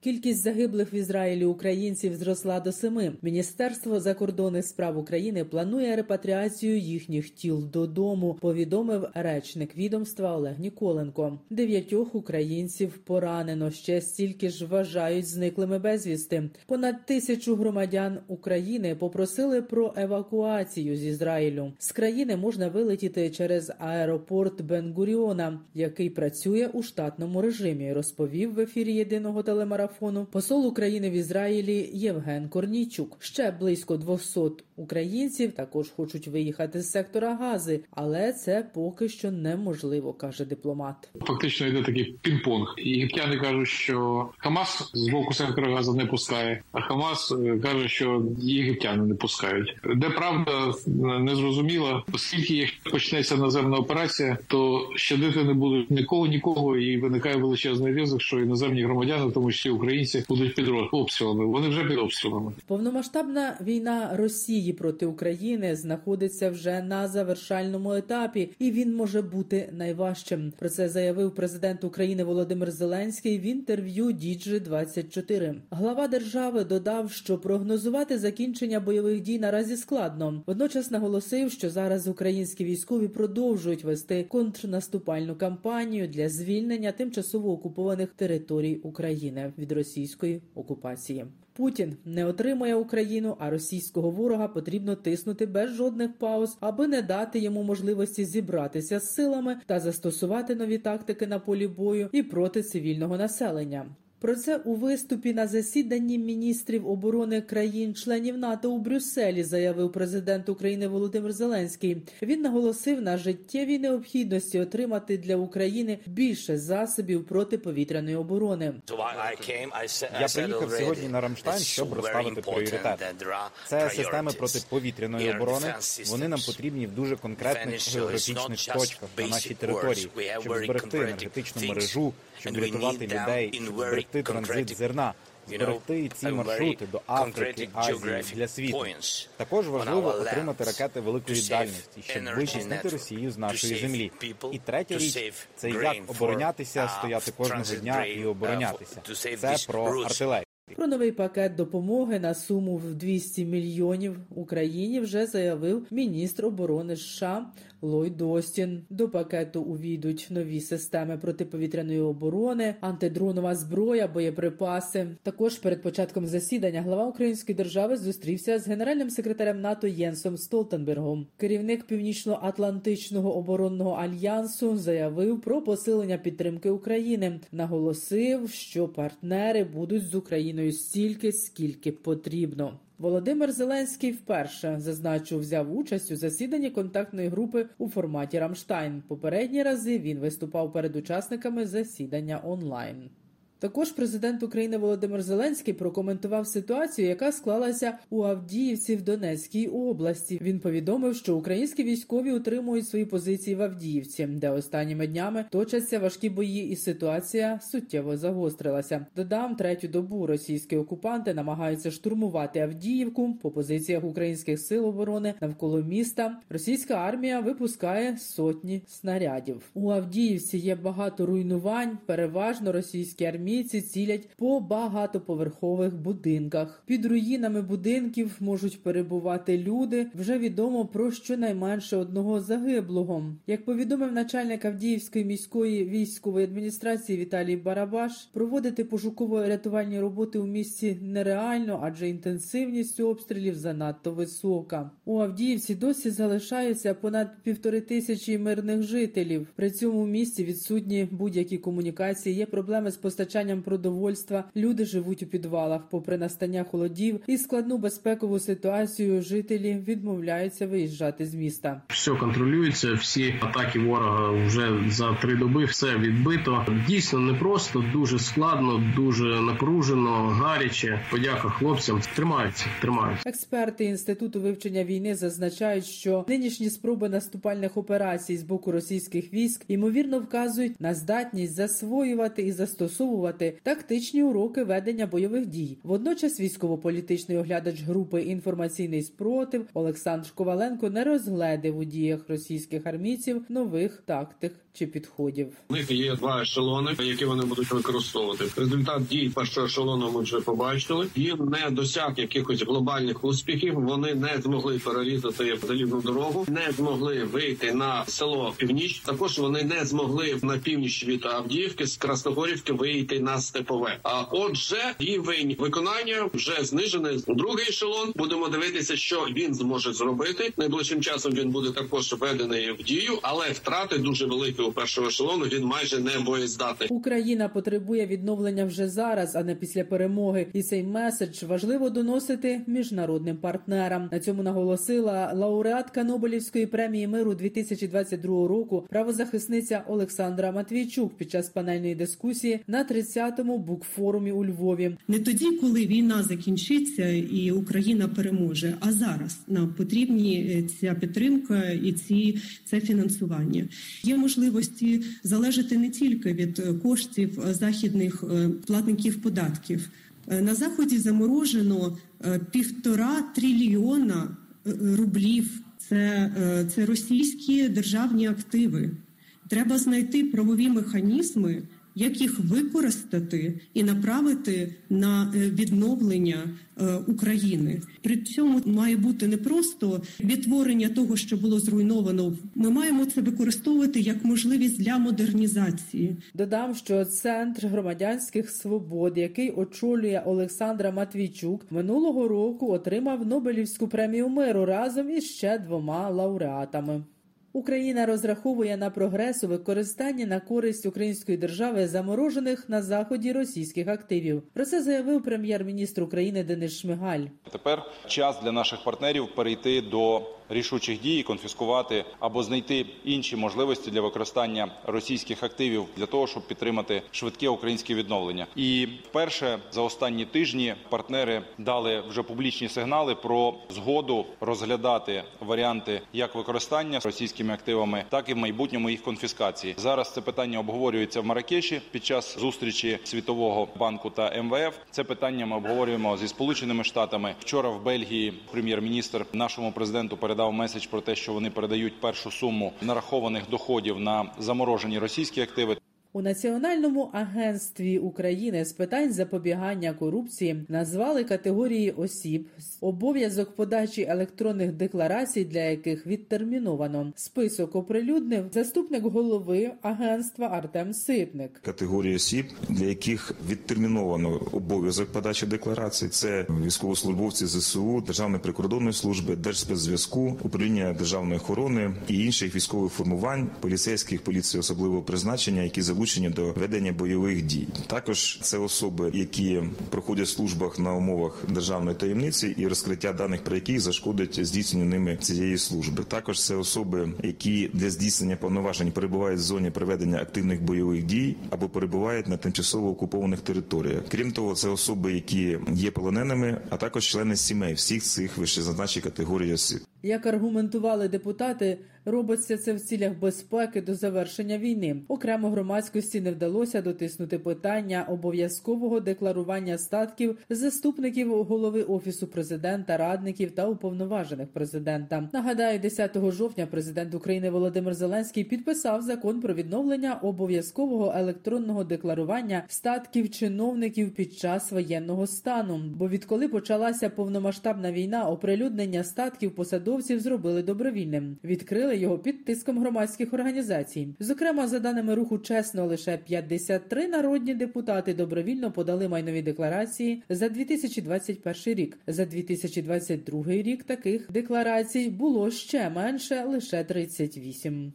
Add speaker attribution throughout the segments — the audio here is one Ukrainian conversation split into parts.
Speaker 1: Кількість загиблих в Ізраїлі українців зросла до семи. Міністерство закордонних справ України планує репатріацію їхніх тіл додому. Повідомив речник відомства Олег Ніколенко. Дев'ятьох українців поранено. Ще стільки ж вважають зниклими безвісти. Понад тисячу громадян України попросили про евакуацію з Ізраїлю. З країни можна вилетіти через аеропорт Бенгуріона, який працює у штатному режимі. Розповів в ефірі єдиного телемарафону марафону посол України в Ізраїлі Євген Корнійчук. Ще близько 200 українців також хочуть виїхати з сектора Гази, але це поки що неможливо, каже дипломат.
Speaker 2: Фактично йде такий пінг-понг. Єгиптяни кажуть, що Хамас з боку сектора Газа не пускає, а Хамас е, каже, що єгиптяни не пускають. Де правда не зрозуміла, оскільки якщо почнеться наземна операція, то щадити не будуть нікого, нікого, і виникає величезний ризик, що іноземні громадяни, тому що українці будуть під обстрілами. Вони вже під обстрілами.
Speaker 1: Повномасштабна війна Росії проти України знаходиться вже на завершальному етапі, і він може бути найважчим. Про це заявив президент України Володимир Зеленський в інтерв'ю Діджи 24 Глава держави додав, що прогнозувати закінчення бойових дій наразі складно. Водночас наголосив, що зараз українські військові продовжують вести контрнаступальну кампанію для звільнення тимчасово окупованих територій України від російської окупації. Путін не отримує Україну, а російського ворога потрібно тиснути без жодних пауз, аби не дати йому можливості зібратися з силами та застосувати нові тактики на полі бою і проти цивільного населення. Про це у виступі на засіданні міністрів оборони країн-членів НАТО у Брюсселі заявив президент України Володимир Зеленський. Він наголосив на життєвій необхідності отримати для України більше засобів протиповітряної оборони.
Speaker 3: Я приїхав сьогодні на Рамштайн, щоб розставити пріоритети. Це системи протиповітряної оборони. Вони нам потрібні в дуже конкретних географічних точках на нашій території, щоб зберегти енергетичну мережу, щоб врятувати людей, щоб зберегти транзит зерна. Зберегти ці маршрути до Африки, Азії для світу. Також важливо отримати ракети великої дальності, щоб витіснити Росію з нашої землі. І третя річ це як оборонятися, стояти кожного дня і оборонятися. Це про артилерію.
Speaker 1: Про новий пакет допомоги на суму в 200 мільйонів Україні вже заявив міністр оборони США Ллойд Остін. До пакету увійдуть нові системи протиповітряної оборони, антидронова зброя, боєприпаси. Також перед початком засідання глава Української держави зустрівся з генеральним секретарем НАТО Єнсом Столтенбергом. Керівник Північно-Атлантичного оборонного альянсу заявив про посилення підтримки України. Наголосив, що партнери будуть з Україною стільки, скільки потрібно. Володимир Зеленський вперше зазначу взяв участь у засіданні контактної групи у форматі Рамштайн. Попередні рази він виступав перед учасниками засідання онлайн. Також президент України Володимир Зеленський прокоментував ситуацію, яка склалася у Авдіївці в Донецькій області. Він повідомив, що українські військові утримують свої позиції в Авдіївці, де останніми днями точаться важкі бої, і ситуація суттєво загострилася. Додам третю добу російські окупанти намагаються штурмувати Авдіївку по позиціях українських сил оборони навколо міста. Російська армія випускає сотні снарядів. У Авдіївці є багато руйнувань, переважно російські армії армійці цілять по багатоповерхових будинках. Під руїнами будинків можуть перебувати люди. Вже відомо про щонайменше одного загиблого. Як повідомив начальник Авдіївської міської військової адміністрації Віталій Барабаш, проводити пошуково-рятувальні роботи у місті нереально, адже інтенсивність обстрілів занадто висока. У Авдіївці досі залишаються понад півтори тисячі мирних жителів. При цьому місті відсутні будь-які комунікації. Є проблеми з постачанням постачанням продовольства. Люди живуть у підвалах. Попри настання холодів і складну безпекову ситуацію, жителі відмовляються виїжджати з міста.
Speaker 4: Все контролюється, всі атаки ворога вже за три доби все відбито. Дійсно непросто, дуже складно, дуже напружено, гаряче. Подяка хлопцям. Тримаються, тримаються.
Speaker 1: Експерти інституту вивчення війни зазначають, що нинішні спроби наступальних операцій з боку російських військ ймовірно вказують на здатність засвоювати і застосовувати тактичні уроки ведення бойових дій. Водночас, військово-політичний оглядач групи інформаційний спротив Олександр Коваленко не розгледив у діях російських армійців нових тактик чи підходів.
Speaker 5: У них є два ешелони, які вони будуть використовувати. Результат дій першого ешелону ми вже побачили. Їм не досяг якихось глобальних успіхів. Вони не змогли перерізати залізну дорогу, не змогли вийти на село північ. Також вони не змогли на північ від Авдіївки з Красногорівки вийти на степове. А отже, рівень виконання вже знижений. Другий ешелон будемо дивитися, що він зможе зробити. Найближчим часом він буде також введений в дію, але втрати дуже великі у першого ешелону. Він майже не боєздатний.
Speaker 1: Україна потребує відновлення вже зараз, а не після перемоги. І цей меседж важливо доносити міжнародним партнерам. На цьому наголосила лауреатка Нобелівської премії миру 2022 року, правозахисниця Олександра Матвійчук під час панельної дискусії на 30-му букфорумі у Львові.
Speaker 6: Не тоді, коли війна закінчиться і Україна переможе, а зараз нам потрібні ця підтримка і ці це фінансування. Є можливості залежати не тільки від коштів західних платників податків. На заході заморожено півтора трильйона рублів. Це, це російські державні активи. Треба знайти правові механізми, як їх використати і направити на відновлення України. При цьому має бути не просто відтворення того, що було зруйновано. Ми маємо це використовувати як можливість для модернізації.
Speaker 1: Додам, що центр громадянських свобод, який очолює Олександра Матвійчук, минулого року отримав Нобелівську премію миру разом із ще двома лауреатами. Україна розраховує на прогрес у використанні на користь української держави заморожених на заході російських активів. Про це заявив прем'єр-міністр України Денис Шмигаль.
Speaker 7: Тепер час для наших партнерів перейти до рішучих дій, конфіскувати або знайти інші можливості для використання російських активів для того, щоб підтримати швидке українське відновлення. І вперше за останні тижні партнери дали вже публічні сигнали про згоду розглядати варіанти як використання російськими активами, так і в майбутньому їх конфіскації. Зараз це питання обговорюється в Маракеші під час зустрічі Світового банку та МВФ. Це питання ми обговорюємо зі сполученими штатами. Вчора в Бельгії прем'єр-міністр нашому президенту передав передав меседж про те, що вони передають першу суму нарахованих доходів на заморожені російські активи.
Speaker 1: У Національному агентстві України з питань запобігання корупції назвали категорії осіб обов'язок подачі електронних декларацій, для яких відтерміновано список оприлюднив заступник голови агентства Артем Ситник.
Speaker 8: Категорії осіб, для яких відтерміновано обов'язок подачі декларацій, це військовослужбовці ЗСУ, Державної прикордонної служби, Держспецзв'язку, управління державної охорони і інших військових формувань, поліцейських поліції особливого призначення, які залучені до ведення бойових дій. Також це особи, які проходять в службах на умовах державної таємниці і розкриття даних про які зашкодить здійсненню ними цієї служби. Також це особи, які для здійснення повноважень перебувають в зоні проведення активних бойових дій або перебувають на тимчасово окупованих територіях. Крім того, це особи, які є полоненими, а також члени сімей всіх цих вищезазначених категорій осіб.
Speaker 1: Як аргументували депутати, робиться це в цілях безпеки до завершення війни. Окремо громадськості не вдалося дотиснути питання обов'язкового декларування статків заступників голови офісу президента, радників та уповноважених президента. Нагадаю, 10 жовтня президент України Володимир Зеленський підписав закон про відновлення обов'язкового електронного декларування статків чиновників під час воєнного стану. Бо відколи почалася повномасштабна війна, оприлюднення статків посадовців зробили добровільним. Відкрили його під тиском громадських організацій. Зокрема, за даними руху чесно, лише 53 народні депутати добровільно подали майнові декларації за 2021 рік. За 2022 рік таких декларацій було ще менше лише 38.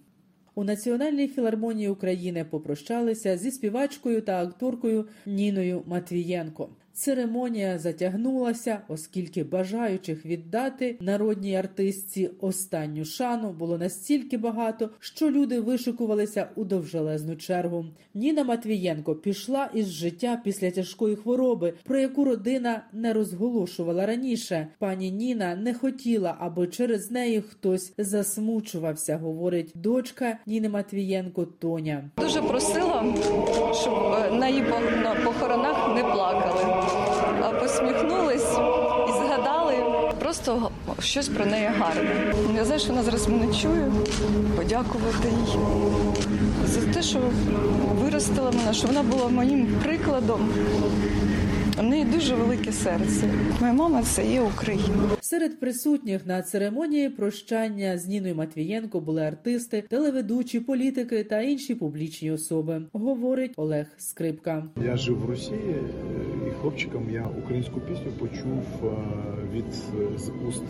Speaker 1: У Національній філармонії України попрощалися зі співачкою та акторкою Ніною Матвієнко. Церемонія затягнулася, оскільки бажаючих віддати народній артистці останню шану було настільки багато, що люди вишикувалися у довжелезну чергу. Ніна Матвієнко пішла із життя після тяжкої хвороби, про яку родина не розголошувала раніше. Пані Ніна не хотіла, аби через неї хтось засмучувався, говорить дочка Ніни Матвієнко Тоня.
Speaker 9: Дуже просила, на похоронах не плакали а посміхнулись і згадали просто щось про неї гарне. Я знаю, що вона зараз мене чує, подякувати їй за те, що виростила мене, що вона була моїм прикладом. У неї дуже велике серце. Моя мама це є Україна.
Speaker 1: Серед присутніх на церемонії прощання з Ніною Матвієнко були артисти, телеведучі, політики та інші публічні особи. Говорить Олег Скрипка.
Speaker 10: Я жив в Росії і хлопчиком я українську пісню почув від з уст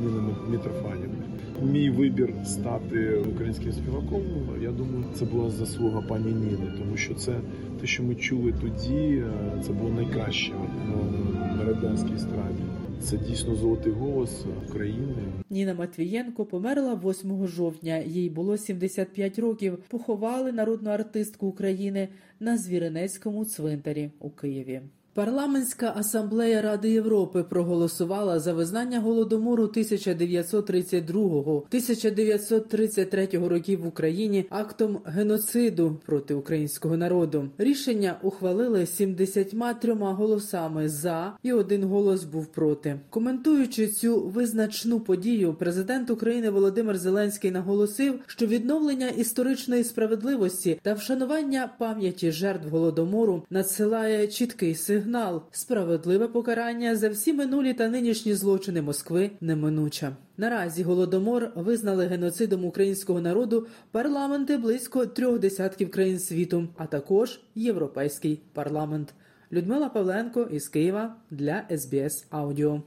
Speaker 10: Ніни Мітрофанівни. Мій вибір стати українським співаком. Я думаю, це була заслуга пані Ніни, тому що це те, що ми чули тоді, це було найкраще на радянській естраді. Це дійсно золотий голос України.
Speaker 1: Ніна Матвієнко померла 8 жовтня. Їй було 75 років. Поховали народну артистку України на Звіринецькому цвинтарі у Києві. Парламентська асамблея Ради Європи проголосувала за визнання голодомору 1932-1933 років в Україні актом геноциду проти українського народу. Рішення ухвалили 73 голосами за і один голос був проти. Коментуючи цю визначну подію, президент України Володимир Зеленський наголосив, що відновлення історичної справедливості та вшанування пам'яті жертв голодомору надсилає чіткий сигнал сигнал справедливе покарання за всі минулі та нинішні злочини Москви неминуче. Наразі голодомор визнали геноцидом українського народу парламенти близько трьох десятків країн світу, а також європейський парламент. Людмила Павленко із Києва для СБС Аудіо.